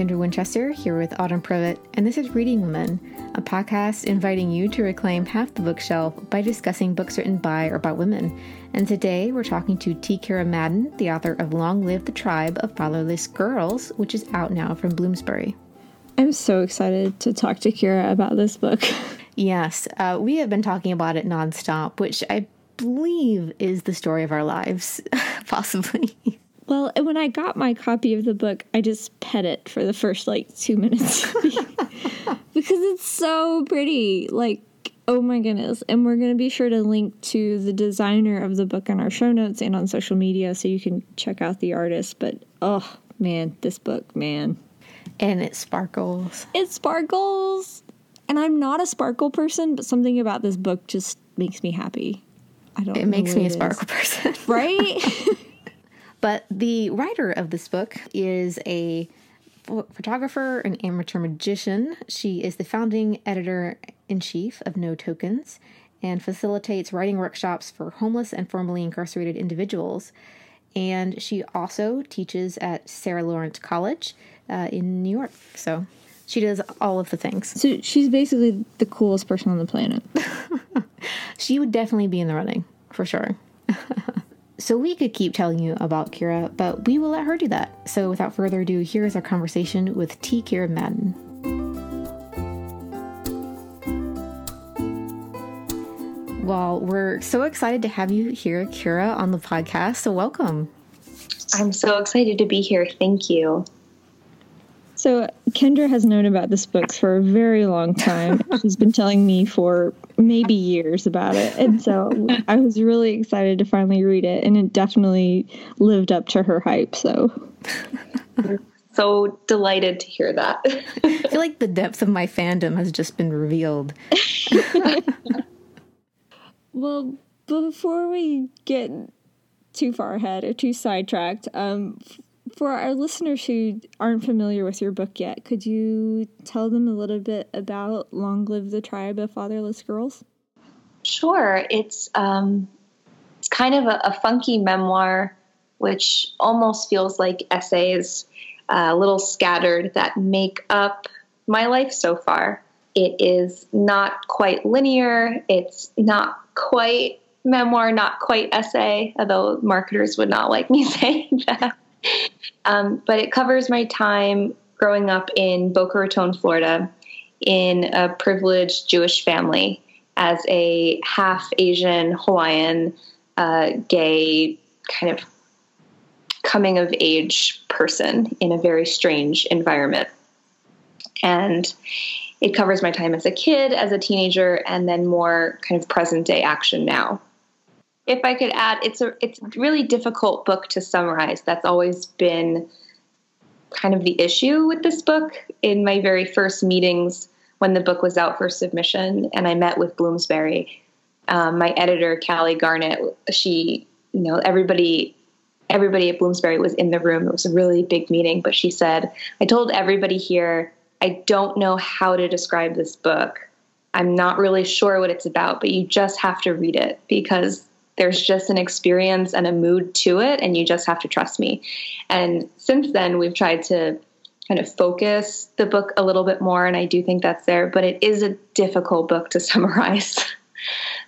Kendra Winchester here with Autumn Privett, and this is Reading Women, a podcast inviting you to reclaim half the bookshelf by discussing books written by or about women. And today we're talking to T. Kira Madden, the author of Long Live the Tribe of Fatherless Girls, which is out now from Bloomsbury. I'm so excited to talk to Kira about this book. yes, uh, we have been talking about it nonstop, which I believe is the story of our lives, possibly. Well, and when I got my copy of the book, I just pet it for the first like two minutes because it's so pretty. Like, oh my goodness. And we're going to be sure to link to the designer of the book in our show notes and on social media so you can check out the artist. But oh man, this book, man. And it sparkles. It sparkles. And I'm not a sparkle person, but something about this book just makes me happy. I don't It makes me a sparkle person. Right? But the writer of this book is a photographer and amateur magician. She is the founding editor in chief of No Tokens and facilitates writing workshops for homeless and formerly incarcerated individuals. And she also teaches at Sarah Lawrence College uh, in New York. So she does all of the things. So she's basically the coolest person on the planet. she would definitely be in the running, for sure. So we could keep telling you about Kira, but we will let her do that. So without further ado, here is our conversation with T. Kira Madden. Well, we're so excited to have you here, Kira, on the podcast. So welcome. I'm so excited to be here. Thank you. So Kendra has known about this book for a very long time. She's been telling me for maybe years about it. And so I was really excited to finally read it and it definitely lived up to her hype. So so delighted to hear that. I feel like the depth of my fandom has just been revealed. well, before we get too far ahead or too sidetracked, um, for our listeners who aren't familiar with your book yet, could you tell them a little bit about Long Live the Tribe of Fatherless Girls? Sure. It's um, it's kind of a, a, funky memoir, which almost feels like essays, uh, a little scattered, that make up my life so far. It is not quite linear. It's not quite memoir, not quite essay, although marketers would not like me saying that. Um, but it covers my time growing up in Boca Raton, Florida, in a privileged Jewish family as a half Asian Hawaiian uh, gay kind of coming of age person in a very strange environment. And it covers my time as a kid, as a teenager, and then more kind of present day action now if I could add, it's a it's a really difficult book to summarize. That's always been kind of the issue with this book. In my very first meetings when the book was out for submission, and I met with Bloomsbury, um, my editor Callie Garnett, she, you know, everybody everybody at Bloomsbury was in the room. It was a really big meeting, but she said, I told everybody here, I don't know how to describe this book. I'm not really sure what it's about, but you just have to read it because there's just an experience and a mood to it, and you just have to trust me. And since then, we've tried to kind of focus the book a little bit more, and I do think that's there, but it is a difficult book to summarize.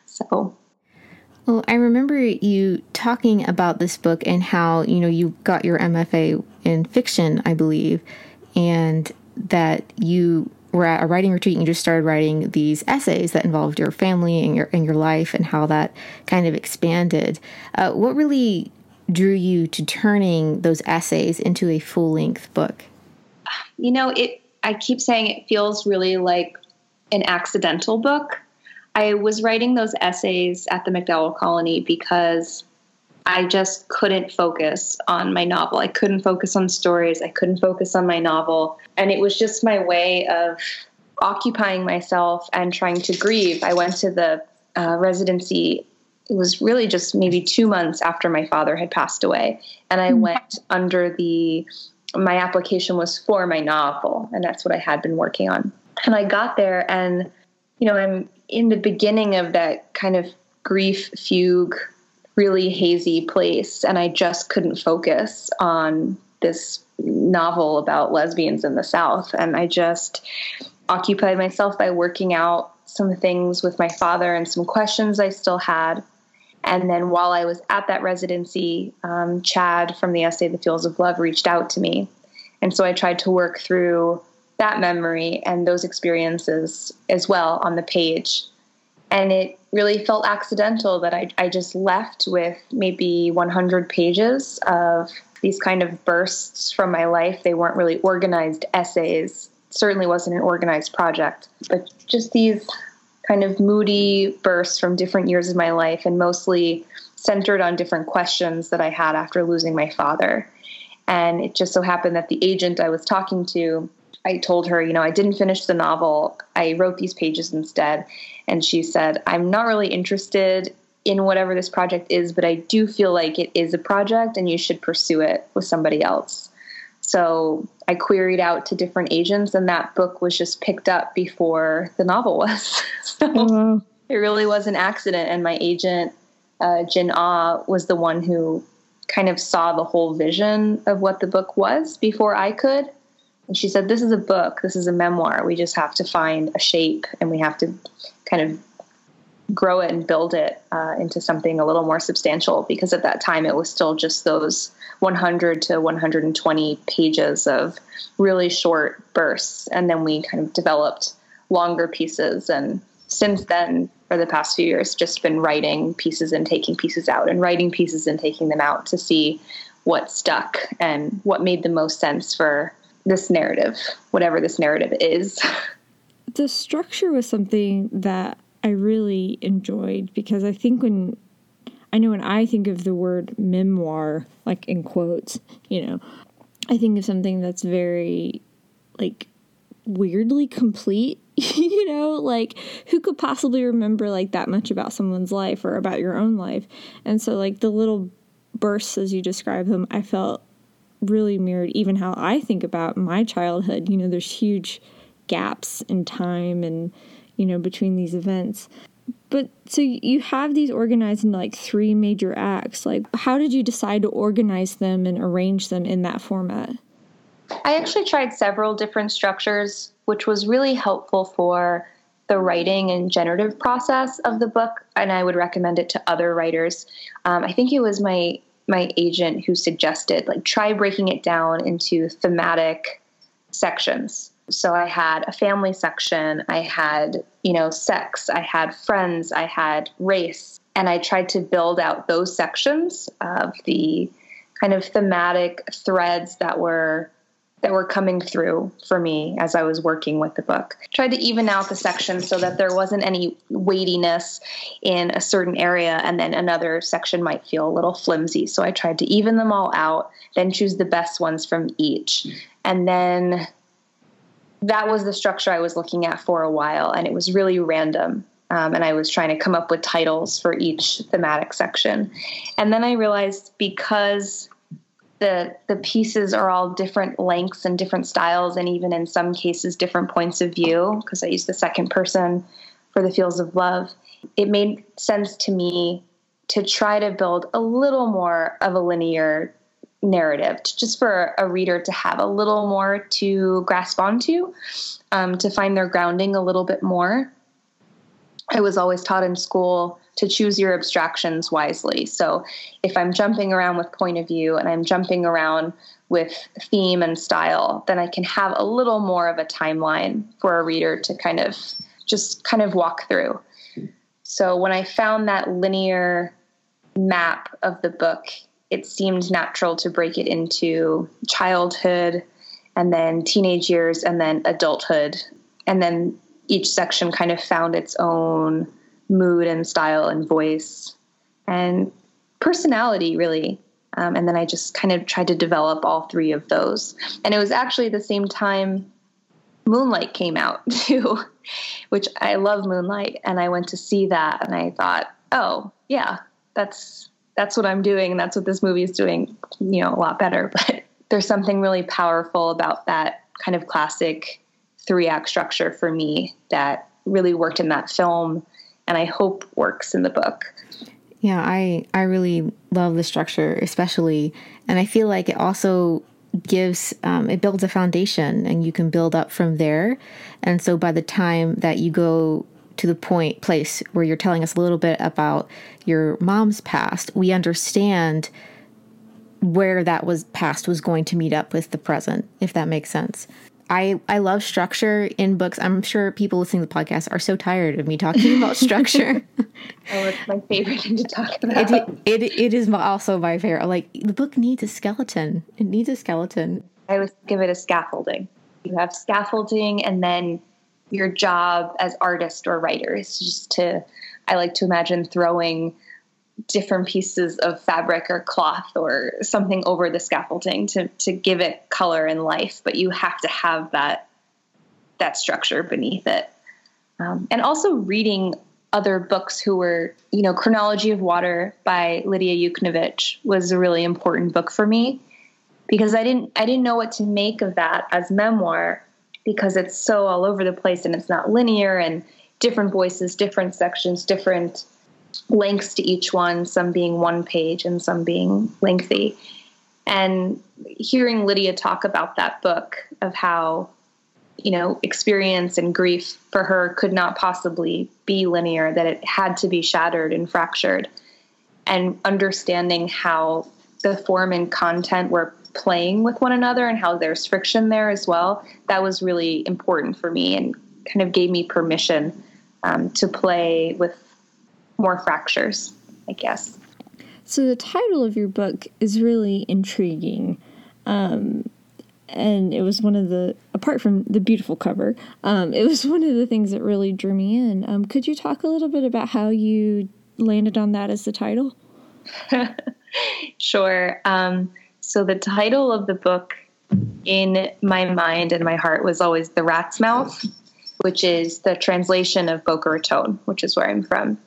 so. Well, I remember you talking about this book and how, you know, you got your MFA in fiction, I believe, and that you were at a writing retreat and you just started writing these essays that involved your family and your and your life and how that kind of expanded. Uh, what really drew you to turning those essays into a full length book? You know, it. I keep saying it feels really like an accidental book. I was writing those essays at the MacDowell Colony because I just couldn't focus on my novel. I couldn't focus on stories. I couldn't focus on my novel. And it was just my way of occupying myself and trying to grieve. I went to the uh, residency. It was really just maybe two months after my father had passed away. And I mm-hmm. went under the, my application was for my novel, and that's what I had been working on. And I got there, and, you know, I'm in the beginning of that kind of grief fugue really hazy place and I just couldn't focus on this novel about lesbians in the South. And I just occupied myself by working out some things with my father and some questions I still had. And then while I was at that residency, um, Chad from the essay The Fields of Love reached out to me. And so I tried to work through that memory and those experiences as well on the page. And it really felt accidental that I, I just left with maybe 100 pages of these kind of bursts from my life. They weren't really organized essays, certainly wasn't an organized project, but just these kind of moody bursts from different years of my life and mostly centered on different questions that I had after losing my father. And it just so happened that the agent I was talking to, I told her, you know, I didn't finish the novel. I wrote these pages instead. And she said, I'm not really interested in whatever this project is, but I do feel like it is a project and you should pursue it with somebody else. So I queried out to different agents, and that book was just picked up before the novel was. so oh, it really was an accident. And my agent, uh, Jin Ah, was the one who kind of saw the whole vision of what the book was before I could. And she said, This is a book, this is a memoir. We just have to find a shape and we have to kind of grow it and build it uh, into something a little more substantial because at that time it was still just those 100 to 120 pages of really short bursts. And then we kind of developed longer pieces. And since then for the past few years just been writing pieces and taking pieces out and writing pieces and taking them out to see what stuck and what made the most sense for this narrative whatever this narrative is the structure was something that I really enjoyed because I think when I know when I think of the word memoir, like in quotes, you know, I think of something that's very like weirdly complete, you know, like who could possibly remember like that much about someone's life or about your own life? And so like the little bursts as you describe them, I felt really mirrored even how I think about my childhood. You know, there's huge gaps in time and you know, between these events. But so you have these organized in like three major acts. Like, how did you decide to organize them and arrange them in that format? I actually tried several different structures, which was really helpful for the writing and generative process of the book. And I would recommend it to other writers. Um, I think it was my my agent who suggested like try breaking it down into thematic sections so I had a family section, I had, you know, sex, I had friends, I had race, and I tried to build out those sections of the kind of thematic threads that were that were coming through for me as I was working with the book. Tried to even out the sections so that there wasn't any weightiness in a certain area and then another section might feel a little flimsy. So I tried to even them all out, then choose the best ones from each. And then that was the structure I was looking at for a while, and it was really random. Um, and I was trying to come up with titles for each thematic section. And then I realized because the the pieces are all different lengths and different styles, and even in some cases different points of view, because I used the second person for the Fields of Love, it made sense to me to try to build a little more of a linear narrative to, just for a reader to have a little more to grasp onto um, to find their grounding a little bit more. I was always taught in school to choose your abstractions wisely. So if i'm jumping around with point of view and i'm jumping around with theme and style then i can have a little more of a timeline for a reader to kind of just kind of walk through. So when i found that linear map of the book it seemed natural to break it into childhood and then teenage years and then adulthood. And then each section kind of found its own mood and style and voice and personality, really. Um, and then I just kind of tried to develop all three of those. And it was actually the same time Moonlight came out, too, which I love Moonlight. And I went to see that and I thought, oh, yeah, that's that's what I'm doing and that's what this movie is doing, you know, a lot better. But there's something really powerful about that kind of classic three act structure for me that really worked in that film and I hope works in the book. Yeah, I I really love the structure especially and I feel like it also gives um, it builds a foundation and you can build up from there and so by the time that you go to the point place where you're telling us a little bit about your mom's past we understand where that was past was going to meet up with the present if that makes sense I, I love structure in books. I'm sure people listening to the podcast are so tired of me talking about structure. oh, it's my favorite thing to talk about. It, it, it is also my favorite. Like, the book needs a skeleton. It needs a skeleton. I always give it a scaffolding. You have scaffolding, and then your job as artist or writer is just to, I like to imagine throwing different pieces of fabric or cloth or something over the scaffolding to to give it color and life but you have to have that that structure beneath it. Um, and also reading other books who were you know chronology of water by lydia yuknavitch was a really important book for me because i didn't i didn't know what to make of that as memoir because it's so all over the place and it's not linear and different voices different sections different lengths to each one, some being one page and some being lengthy. And hearing Lydia talk about that book of how, you know, experience and grief for her could not possibly be linear, that it had to be shattered and fractured, and understanding how the form and content were playing with one another and how there's friction there as well, that was really important for me and kind of gave me permission um, to play with more fractures, I guess. So the title of your book is really intriguing. Um, and it was one of the apart from the beautiful cover um, it was one of the things that really drew me in um, could you talk a little bit about how you landed on that as the title sure um, so the title of the book in my mind and my heart was always the rat's mouth which is the translation of boca raton which is where i'm from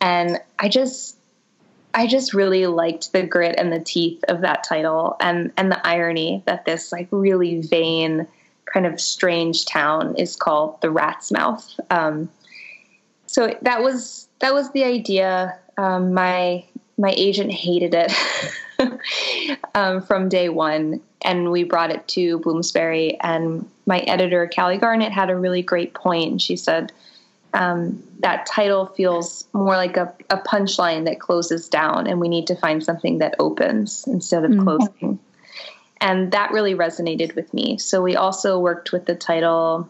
and I just I just really liked the grit and the teeth of that title and and the irony that this like really vain kind of strange town is called the Rat's Mouth. Um, so that was that was the idea. Um, my my agent hated it um, from day one, and we brought it to Bloomsbury. And my editor, Callie Garnett, had a really great point. She said, um, that title feels more like a, a punchline that closes down, and we need to find something that opens instead of mm-hmm. closing. And that really resonated with me. So we also worked with the title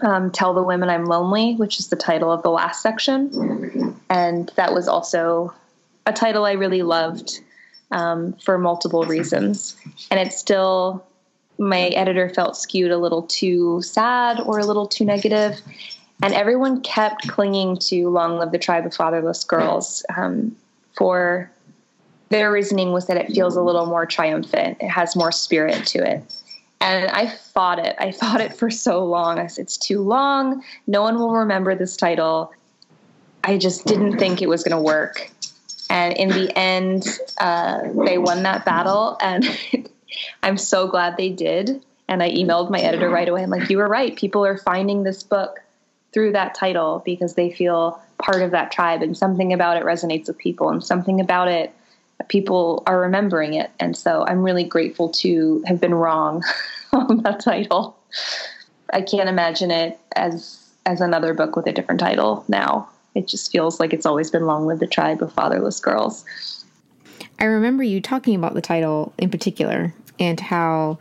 um, Tell the Women I'm Lonely, which is the title of the last section. And that was also a title I really loved um, for multiple reasons. And it's still, my editor felt skewed a little too sad or a little too negative and everyone kept clinging to "Long Live the Tribe of Fatherless Girls" um, for their reasoning was that it feels a little more triumphant. It has more spirit to it. And I fought it. I fought it for so long. I said, it's too long. No one will remember this title. I just didn't think it was going to work. And in the end, uh, they won that battle. And I'm so glad they did. And I emailed my editor right away. I'm like, you were right. People are finding this book through that title because they feel part of that tribe and something about it resonates with people and something about it people are remembering it and so i'm really grateful to have been wrong on that title i can't imagine it as as another book with a different title now it just feels like it's always been long live the tribe of fatherless girls i remember you talking about the title in particular and how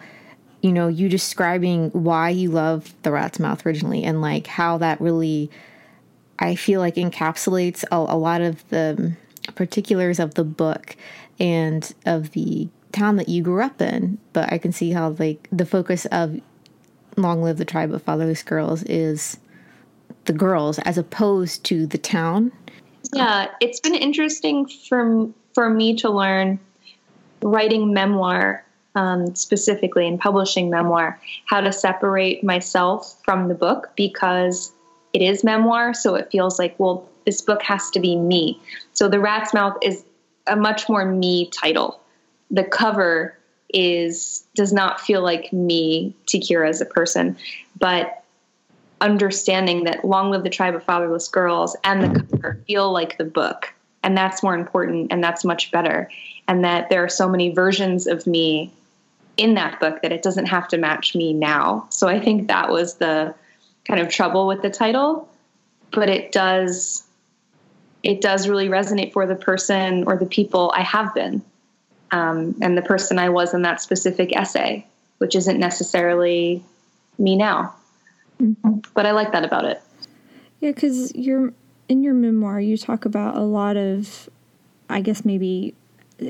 you know, you describing why you love the rat's mouth originally and like how that really, I feel like encapsulates a, a lot of the particulars of the book and of the town that you grew up in. But I can see how like the focus of Long Live the Tribe of Fatherless Girls is the girls as opposed to the town. Yeah, it's been interesting for for me to learn writing memoir um, specifically and publishing memoir, how to separate myself from the book because it is memoir. So it feels like, well, this book has to be me. So The Rat's Mouth is a much more me title. The cover is does not feel like me, T. Kira, as a person, but understanding that Long Live the Tribe of Fatherless Girls and the cover feel like the book. And that's more important and that's much better. And that there are so many versions of me in that book that it doesn't have to match me now. So I think that was the kind of trouble with the title, but it does it does really resonate for the person or the people I have been, um, and the person I was in that specific essay, which isn't necessarily me now. But I like that about it. Yeah, because you're in your memoir, you talk about a lot of, I guess maybe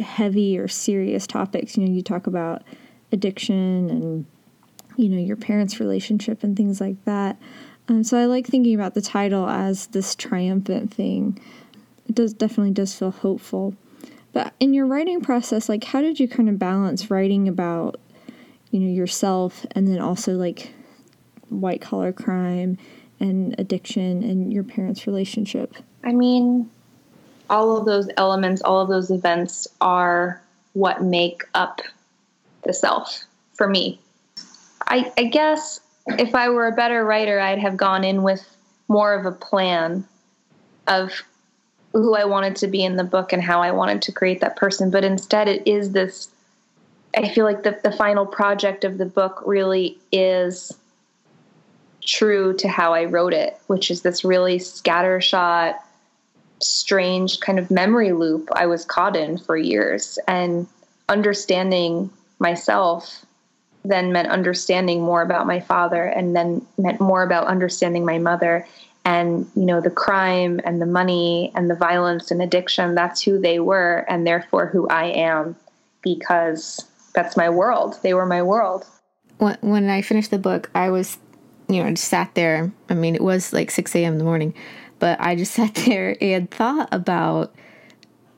heavy or serious topics. You know, you talk about addiction and you know your parents' relationship and things like that. Um, so I like thinking about the title as this triumphant thing. It does definitely does feel hopeful. But in your writing process, like how did you kind of balance writing about you know yourself and then also like white collar crime and addiction and your parents' relationship? I mean, all of those elements, all of those events are what make up the self for me. I, I guess if I were a better writer, I'd have gone in with more of a plan of who I wanted to be in the book and how I wanted to create that person. But instead, it is this I feel like the, the final project of the book really is true to how I wrote it, which is this really scattershot, strange kind of memory loop I was caught in for years. And understanding myself then meant understanding more about my father and then meant more about understanding my mother. And you know the crime and the money and the violence and addiction that's who they were and therefore who i am because that's my world. They were my world. When, when i finished the book i was you know, I just sat there. I mean, it was like 6 a.m. in the morning, but I just sat there and thought about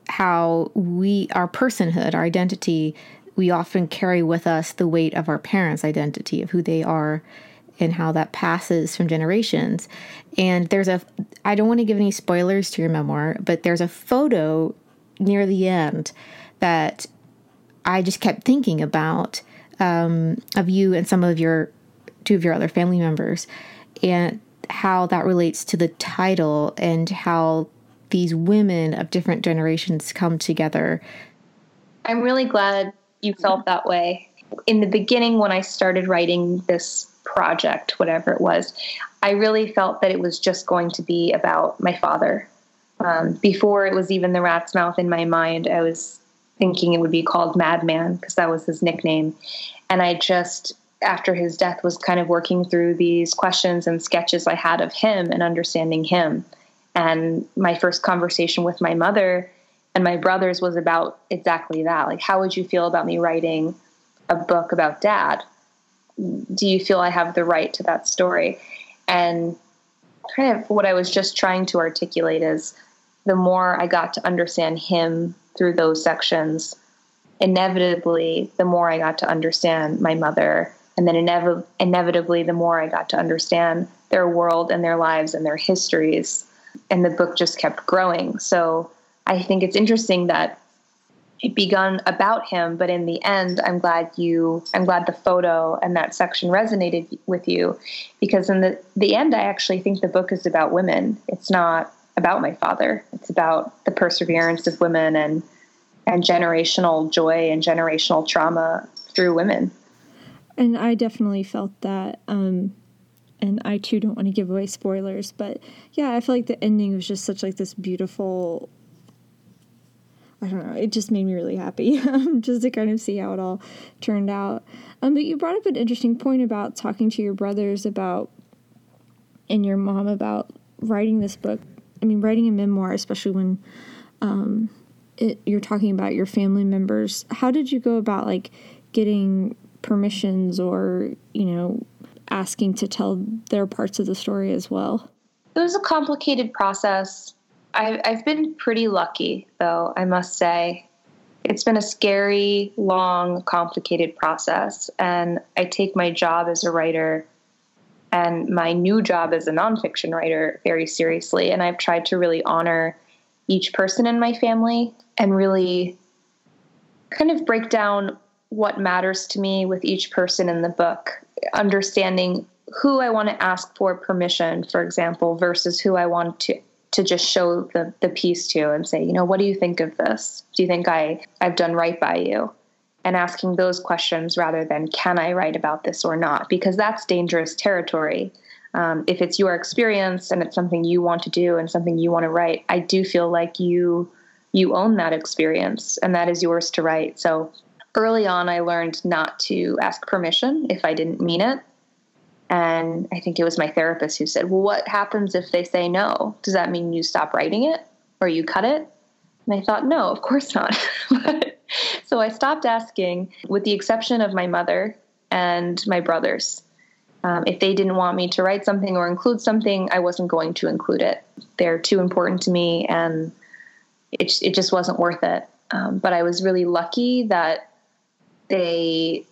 how we, our personhood, our identity, we often carry with us the weight of our parents' identity, of who they are, and how that passes from generations. And there's a, I don't want to give any spoilers to your memoir, but there's a photo near the end that I just kept thinking about um, of you and some of your two of your other family members and how that relates to the title and how these women of different generations come together. I'm really glad you felt that way. In the beginning, when I started writing this project, whatever it was, I really felt that it was just going to be about my father. Um, before it was even the rat's mouth in my mind, I was thinking it would be called Madman because that was his nickname. And I just after his death was kind of working through these questions and sketches I had of him and understanding him. And my first conversation with my mother and my brothers was about exactly that. Like, how would you feel about me writing a book about dad? Do you feel I have the right to that story? And kind of what I was just trying to articulate is the more I got to understand him through those sections, inevitably, the more I got to understand my mother and then inev- inevitably, the more I got to understand their world and their lives and their histories, and the book just kept growing. So I think it's interesting that it begun about him, but in the end, I'm glad you, I'm glad the photo and that section resonated with you, because in the the end, I actually think the book is about women. It's not about my father. It's about the perseverance of women and and generational joy and generational trauma through women. And I definitely felt that. Um, and I too don't want to give away spoilers, but yeah, I feel like the ending was just such like this beautiful. I don't know. It just made me really happy, just to kind of see how it all turned out. Um, but you brought up an interesting point about talking to your brothers about, and your mom about writing this book. I mean, writing a memoir, especially when um, it, you're talking about your family members. How did you go about like getting permissions or, you know, asking to tell their parts of the story as well? It was a complicated process. I, I've been pretty lucky, though, I must say. It's been a scary, long, complicated process. And I take my job as a writer and my new job as a nonfiction writer very seriously. And I've tried to really honor each person in my family and really kind of break down what matters to me with each person in the book, understanding who I want to ask for permission, for example, versus who I want to to just show the, the piece to and say, you know, what do you think of this? Do you think I, I've done right by you? and asking those questions rather than can I write about this or not, because that's dangerous territory. Um, if it's your experience and it's something you want to do and something you want to write, I do feel like you you own that experience and that is yours to write. So early on, I learned not to ask permission if I didn't mean it. And I think it was my therapist who said, Well, what happens if they say no? Does that mean you stop writing it or you cut it? And I thought, No, of course not. so I stopped asking, with the exception of my mother and my brothers. Um, if they didn't want me to write something or include something, I wasn't going to include it. They're too important to me, and it, it just wasn't worth it. Um, but I was really lucky that they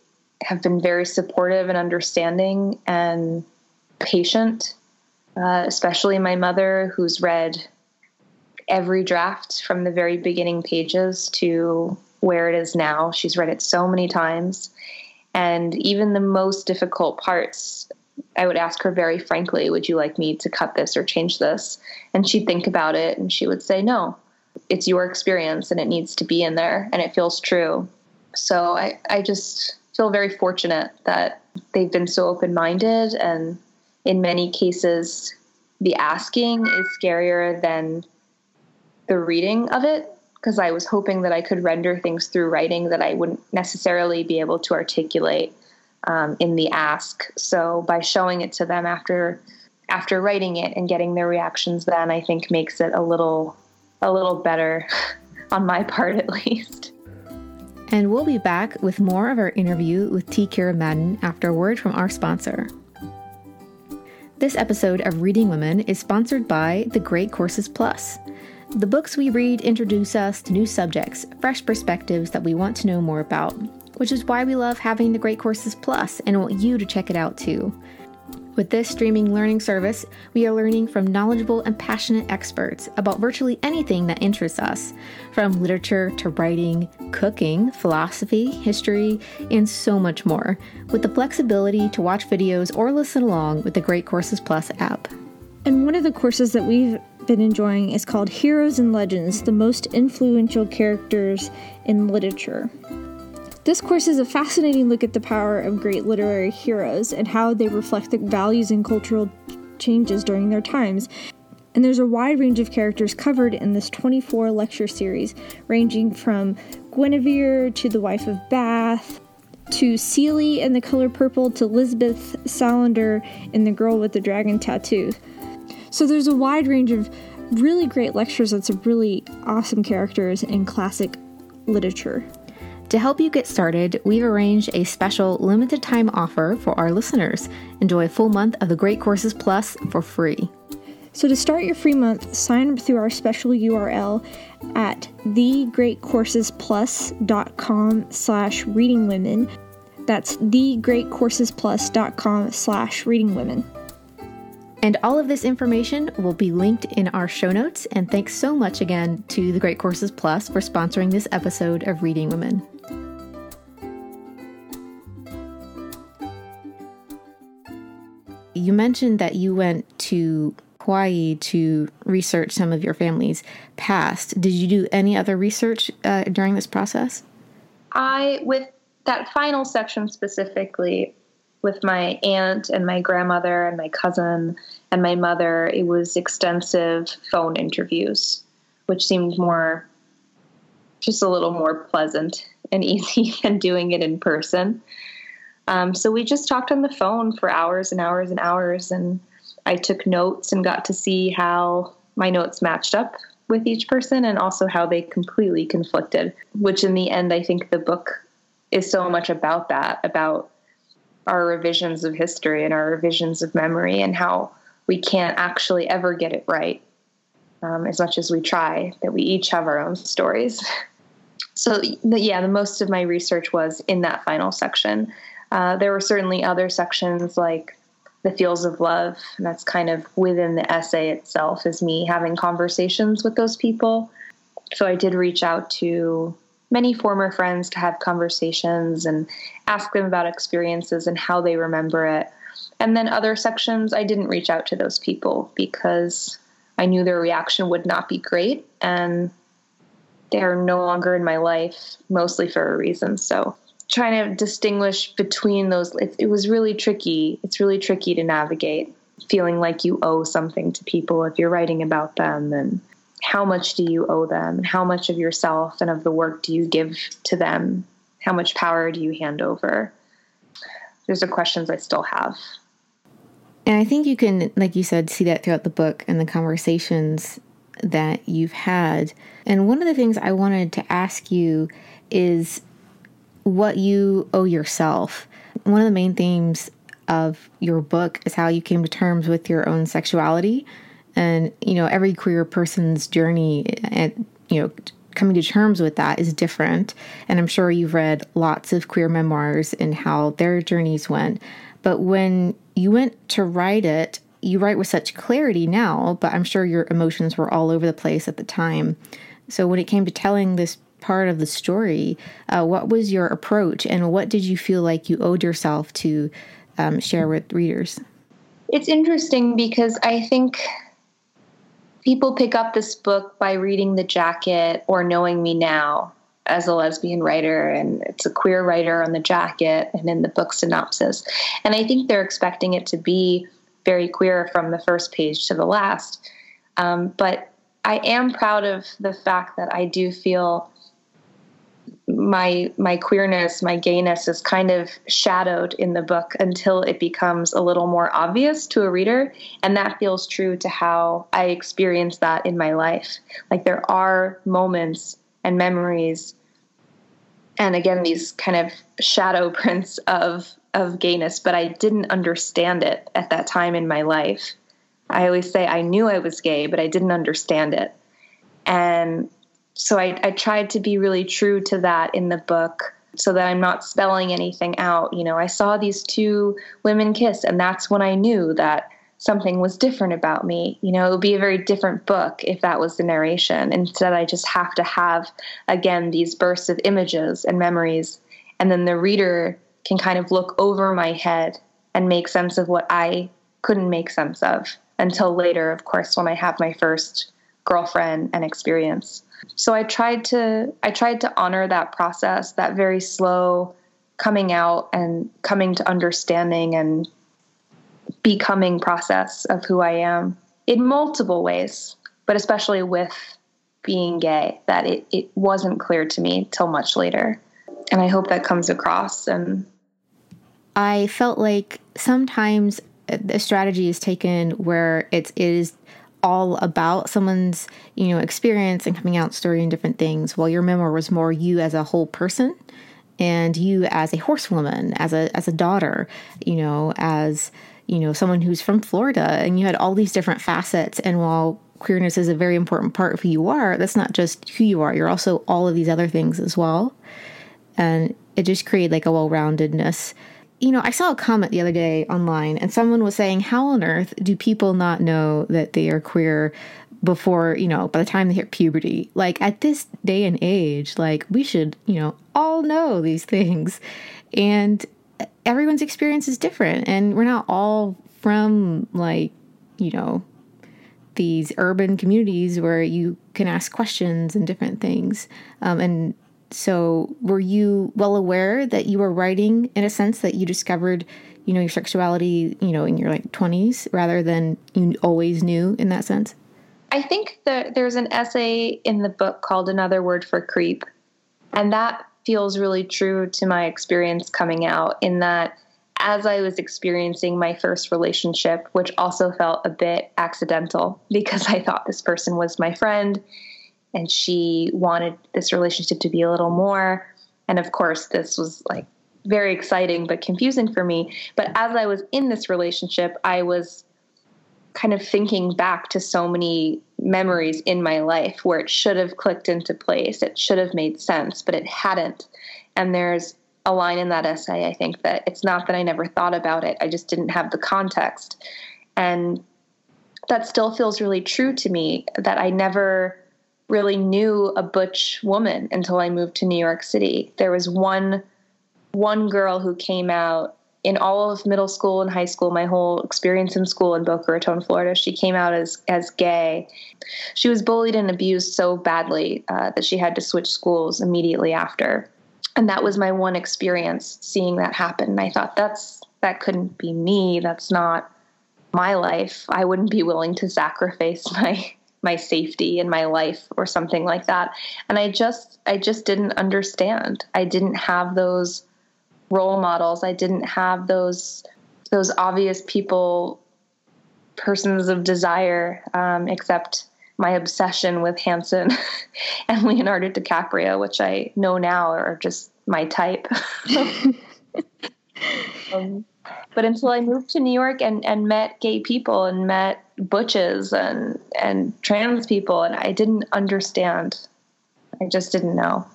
have been very supportive and understanding and patient, uh, especially my mother, who's read every draft from the very beginning pages to where it is now. She's read it so many times. And even the most difficult parts, I would ask her very frankly, Would you like me to cut this or change this? And she'd think about it and she would say, No, it's your experience and it needs to be in there and it feels true. So I, I just feel very fortunate that they've been so open minded and in many cases the asking is scarier than the reading of it because I was hoping that I could render things through writing that I wouldn't necessarily be able to articulate um, in the ask. So by showing it to them after after writing it and getting their reactions, then I think makes it a little a little better on my part at least. And we'll be back with more of our interview with T. Kira Madden after a word from our sponsor. This episode of Reading Women is sponsored by the Great Courses Plus. The books we read introduce us to new subjects, fresh perspectives that we want to know more about, which is why we love having the Great Courses Plus and want you to check it out too. With this streaming learning service, we are learning from knowledgeable and passionate experts about virtually anything that interests us, from literature to writing, cooking, philosophy, history, and so much more, with the flexibility to watch videos or listen along with the Great Courses Plus app. And one of the courses that we've been enjoying is called Heroes and Legends The Most Influential Characters in Literature. This course is a fascinating look at the power of great literary heroes and how they reflect the values and cultural changes during their times. And there's a wide range of characters covered in this 24 lecture series, ranging from Guinevere to the wife of Bath, to Celie in the color purple, to Lisbeth Salander in the girl with the dragon tattoo. So there's a wide range of really great lectures on some really awesome characters in classic literature. To help you get started, we've arranged a special limited time offer for our listeners. Enjoy a full month of the Great Courses Plus for free. So to start your free month, sign up through our special URL at thegreatcoursesplus.com slash readingwomen. That's thegreatcoursesplus.com slash readingwomen. And all of this information will be linked in our show notes. And thanks so much again to the Great Courses Plus for sponsoring this episode of Reading Women. You mentioned that you went to Hawaii to research some of your family's past. Did you do any other research uh, during this process? I, with that final section specifically, with my aunt and my grandmother and my cousin and my mother, it was extensive phone interviews, which seemed more, just a little more pleasant and easy than doing it in person. Um, so we just talked on the phone for hours and hours and hours, and I took notes and got to see how my notes matched up with each person and also how they completely conflicted, which in the end, I think the book is so much about that, about our revisions of history and our revisions of memory and how we can't actually ever get it right um, as much as we try, that we each have our own stories. So, yeah, the most of my research was in that final section. Uh, there were certainly other sections like the Fields of Love, and that's kind of within the essay itself, is me having conversations with those people. So I did reach out to many former friends to have conversations and ask them about experiences and how they remember it. And then other sections, I didn't reach out to those people because I knew their reaction would not be great. And they're no longer in my life, mostly for a reason. So trying to distinguish between those it, it was really tricky. It's really tricky to navigate feeling like you owe something to people if you're writing about them and how much do you owe them and how much of yourself and of the work do you give to them? How much power do you hand over? Those are questions i still have. And i think you can like you said see that throughout the book and the conversations that you've had. And one of the things i wanted to ask you is what you owe yourself. One of the main themes of your book is how you came to terms with your own sexuality. And you know every queer person's journey and you know coming to terms with that is different. And i'm sure you've read lots of queer memoirs and how their journeys went. But when you went to write it you write with such clarity now but i'm sure your emotions were all over the place at the time. So when it came to telling this part of the story uh, what was your approach and what did you feel like you owed yourself to um, share with readers? It's interesting because i think people pick up this book by reading the jacket or knowing me now as a lesbian writer and it's a queer writer on the jacket and in the book synopsis. And i think they're expecting it to be very queer from the first page to the last. Um, but i am proud of the fact that i do feel my my queerness, my gayness is kind of shadowed in the book until it becomes a little more obvious to a reader, and that feels true to how I experience that in my life. Like there are moments and memories and again these kind of shadow prints of of gayness, but I didn't understand it at that time in my life. I always say I knew I was gay, but I didn't understand it. And so I, I tried to be really true to that in the book so that I'm not spelling anything out. You know, I saw these two women kiss, and that's when I knew that something was different about me. You know, it would be a very different book if that was the narration. Instead, I just have to have, again, these bursts of images and memories. And then the reader can kind of look over my head and make sense of what I couldn't make sense of until later, of course, when I have my first girlfriend and experience. So I tried to I tried to honor that process, that very slow coming out and coming to understanding and becoming process of who I am in multiple ways, but especially with being gay, that it, it wasn't clear to me till much later. And I hope that comes across and I felt like sometimes uh, a strategy is taken where it's it is all about someone's you know experience and coming out story and different things while your memoir was more you as a whole person and you as a horsewoman as a as a daughter you know as you know someone who's from Florida and you had all these different facets. And while queerness is a very important part of who you are that's not just who you are you're also all of these other things as well. And it just created like a well-roundedness you know, I saw a comment the other day online, and someone was saying, How on earth do people not know that they are queer before, you know, by the time they hit puberty? Like, at this day and age, like, we should, you know, all know these things. And everyone's experience is different, and we're not all from, like, you know, these urban communities where you can ask questions and different things. Um, and so, were you well aware that you were writing in a sense that you discovered, you know, your sexuality, you know, in your like 20s rather than you always knew in that sense? I think that there's an essay in the book called Another Word for Creep. And that feels really true to my experience coming out in that as I was experiencing my first relationship, which also felt a bit accidental because I thought this person was my friend and she wanted this relationship to be a little more. And of course, this was like very exciting but confusing for me. But as I was in this relationship, I was kind of thinking back to so many memories in my life where it should have clicked into place. It should have made sense, but it hadn't. And there's a line in that essay, I think, that it's not that I never thought about it, I just didn't have the context. And that still feels really true to me that I never really knew a butch woman until I moved to New York City. There was one one girl who came out in all of middle school and high school, my whole experience in school in Boca Raton, Florida. She came out as as gay. She was bullied and abused so badly uh, that she had to switch schools immediately after. and that was my one experience seeing that happen. And I thought that's that couldn't be me. That's not my life. I wouldn't be willing to sacrifice my my safety and my life or something like that. And I just I just didn't understand. I didn't have those role models. I didn't have those those obvious people persons of desire um, except my obsession with Hanson and Leonardo DiCaprio, which I know now are just my type. um, but until I moved to New York and, and met gay people and met butches and and trans people, and I didn't understand. I just didn't know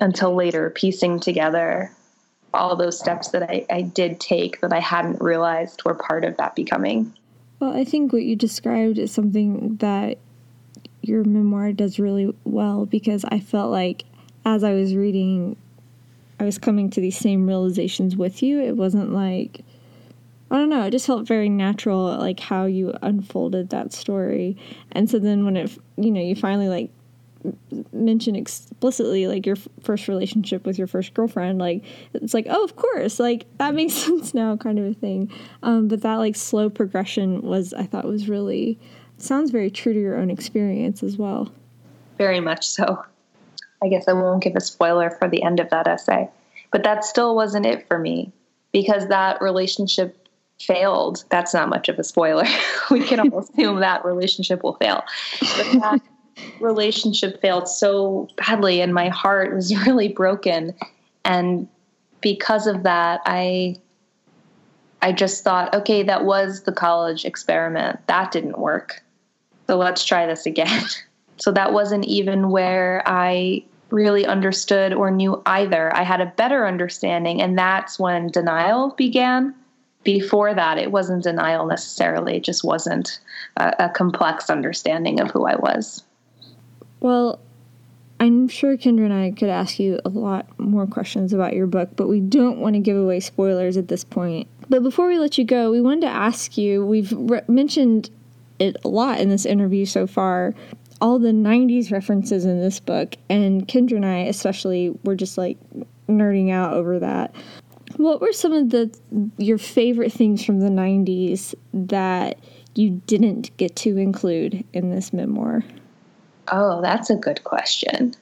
until later, piecing together all those steps that I, I did take that I hadn't realized were part of that becoming. Well, I think what you described is something that your memoir does really well because I felt like as I was reading, I was coming to these same realizations with you. It wasn't like, I don't know, it just felt very natural, like how you unfolded that story. And so then when it, you know, you finally like mention explicitly like your f- first relationship with your first girlfriend like it's like oh of course like that makes sense now kind of a thing um, but that like slow progression was i thought was really sounds very true to your own experience as well. Very much so. I guess I won't give a spoiler for the end of that essay, but that still wasn't it for me because that relationship failed. That's not much of a spoiler. we can all assume that relationship will fail. But that relationship failed so badly, and my heart was really broken. And because of that, I I just thought, okay, that was the college experiment. That didn't work. So let's try this again. So that wasn't even where I really understood or knew either. I had a better understanding, and that's when denial began. Before that, it wasn't denial necessarily, it just wasn't a, a complex understanding of who I was. Well, I'm sure Kendra and I could ask you a lot more questions about your book, but we don't want to give away spoilers at this point. But before we let you go, we wanted to ask you we've re- mentioned it a lot in this interview so far all the 90s references in this book and kendra and i especially were just like nerding out over that. What were some of the your favorite things from the 90s that you didn't get to include in this memoir? Oh that's a good question.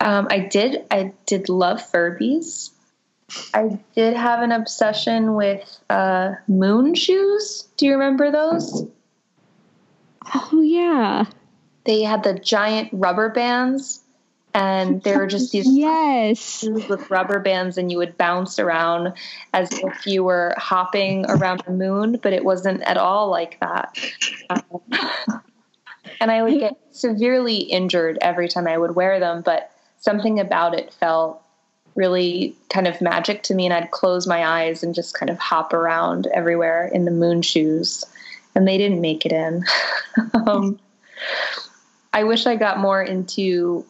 Um, i did i did love furbies i did have an obsession with uh, moon shoes. Do you remember those? Oh yeah. They had the giant rubber bands and there were just these yes with rubber bands and you would bounce around as if you were hopping around the moon but it wasn't at all like that um, and i would get severely injured every time i would wear them but something about it felt really kind of magic to me and i'd close my eyes and just kind of hop around everywhere in the moon shoes and they didn't make it in. um, I wish I got more into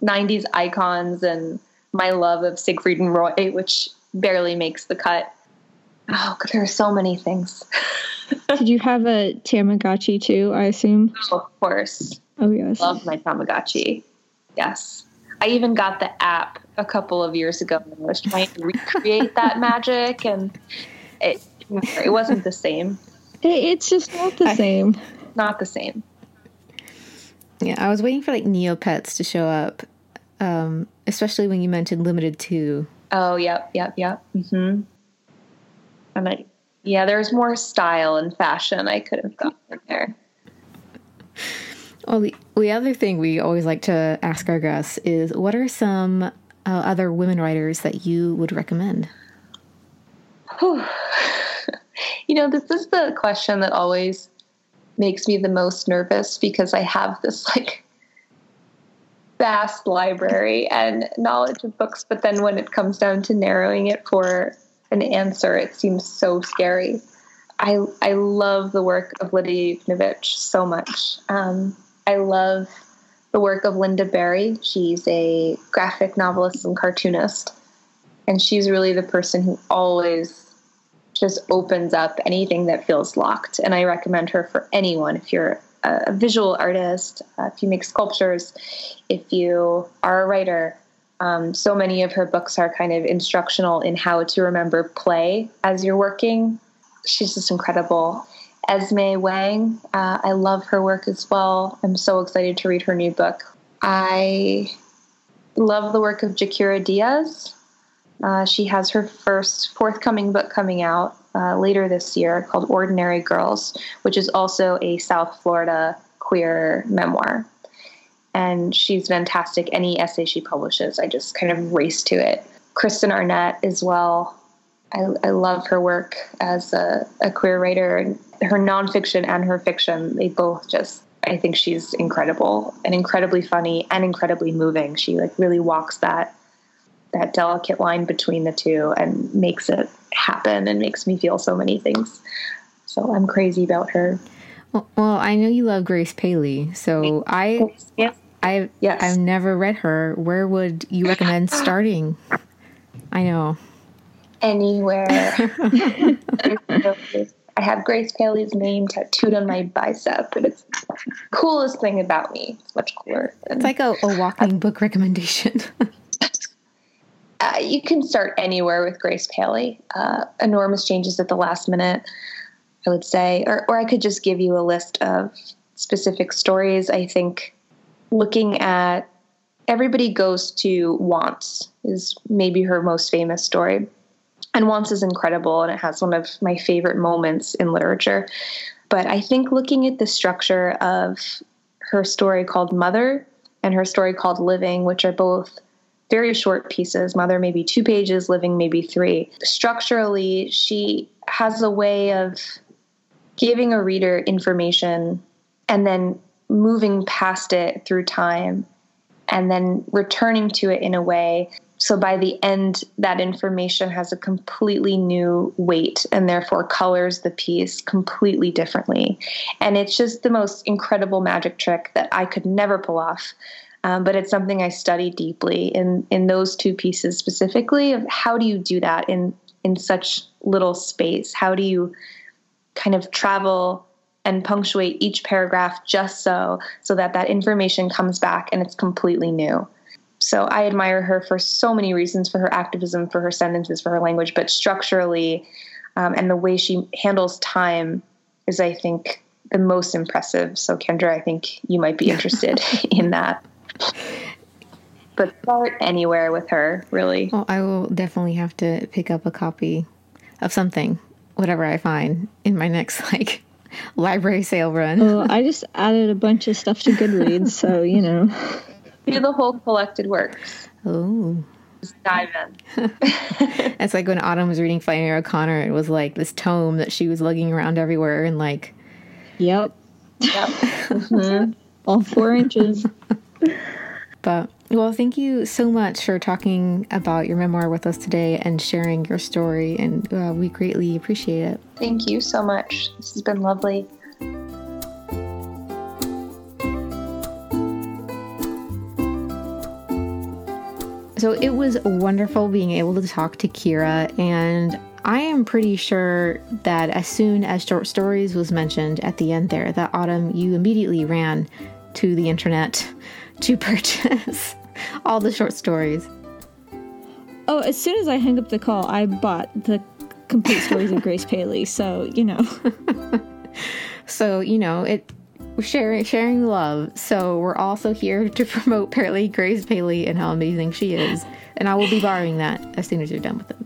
90s icons and my love of Siegfried and Roy, which barely makes the cut. Oh, there are so many things. Did you have a Tamagotchi too? I assume. Oh, of course. Oh yes. Love my Tamagotchi. Yes. I even got the app a couple of years ago and I was trying to recreate that magic, and it it wasn't the same. It's just not the same. Not the same. Yeah, I was waiting for like Neopets to show up, um, especially when you mentioned Limited Too. Oh, yep, yep, yep. Mm-hmm. And I, yeah, there's more style and fashion I could have gotten there. Well, the, the other thing we always like to ask our guests is what are some uh, other women writers that you would recommend? You know, this is the question that always makes me the most nervous because I have this like vast library and knowledge of books, but then when it comes down to narrowing it for an answer, it seems so scary. I I love the work of Lidia Yuknavitch so much. Um, I love the work of Lynda Barry. She's a graphic novelist and cartoonist, and she's really the person who always just opens up anything that feels locked. And I recommend her for anyone. If you're a visual artist, uh, if you make sculptures, if you are a writer, Um, so many of her books are kind of instructional in how to remember play as you're working. She's just incredible. Esme Wang, uh, I love her work as well. I'm so excited to read her new book. I love the work of Jaquira Diaz. Uh, she has her first forthcoming book coming out uh, later this year called Ordinary Girls, which is also a South Florida queer memoir. And she's fantastic. Any essay she publishes, I just kind of race to it. Kristen Arnett as well. I, I love her work as a, a queer writer her nonfiction and her fiction. They both just I think she's incredible and incredibly funny and incredibly moving. She like really walks that that delicate line between the two and makes it happen and makes me feel so many things. So I'm crazy about her. Well, well I know you love Grace Paley, so I yes. I yes. I've never read her. Where would you recommend starting? I know. Anywhere. I have Grace Paley's name tattooed on my bicep, and it's the coolest thing about me. It's much cooler. Than, it's like a, a walking book recommendation. you can start anywhere with Grace Paley. Uh, enormous changes at the last minute, I would say, or or I could just give you a list of specific stories. I think looking at everybody goes to Wants is maybe her most famous story and Wants is incredible and it has one of my favorite moments in literature. But I think looking at the structure of her story called Mother and her story called Living, which are both very short pieces, Mother maybe two pages, Living maybe three. Structurally, she has a way of giving a reader information and then moving past it through time and then returning to it in a way so by the end, that information has a completely new weight and therefore colors the piece completely differently. And it's just the most incredible magic trick that I could never pull off. Um, but it's something I study deeply in in those two pieces specifically of how do you do that in in such little space? How do you kind of travel and punctuate each paragraph just so so that that information comes back and it's completely new? So I admire her for so many reasons for her activism, for her sentences, for her language, but structurally um, and the way she handles time is, I think, the most impressive. So, Kendra, I think you might be interested in that. But start anywhere with her, really. Well, I will definitely have to pick up a copy of something, whatever I find in my next like library sale run. Well, I just added a bunch of stuff to Goodreads, so you know. Do the whole collected works. Oh. Just dive in. it's like when Autumn was reading Flannery O'Connor, it was like this tome that she was lugging around everywhere and like. Yep. Yep. mm-hmm. All four inches. But well, thank you so much for talking about your memoir with us today and sharing your story, and uh, we greatly appreciate it. Thank you so much. This has been lovely. So it was wonderful being able to talk to Kira, and I am pretty sure that as soon as short stories was mentioned at the end there, that autumn you immediately ran to the internet to purchase all the short stories. Oh, as soon as I hung up the call, I bought the complete stories of Grace Paley. So you know. so you know it sharing sharing love. So we're also here to promote apparently Grace Paley and how amazing she is. And I will be borrowing that as soon as you're done with it.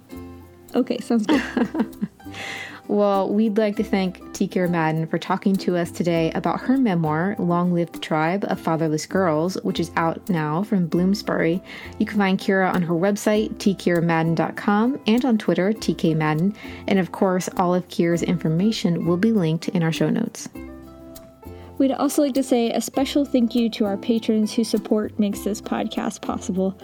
Okay, sounds good. well, we'd like to thank T. Kira Madden for talking to us today about her memoir, Long Live the Tribe of Fatherless Girls, which is out now from Bloomsbury. You can find Kira on her website, tkiramadden.com, and on Twitter, tkmadden. And of course, all of Kira's information will be linked in our show notes. We'd also like to say a special thank you to our patrons whose support makes this podcast possible.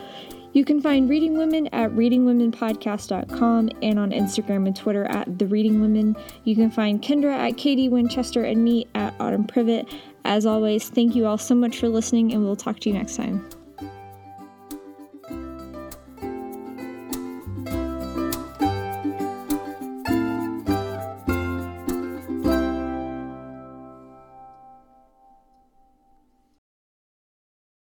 You can find Reading Women at readingwomenpodcast.com and on Instagram and Twitter at The Reading Women. You can find Kendra at Katie Winchester and me at Autumn Privett. As always, thank you all so much for listening, and we'll talk to you next time.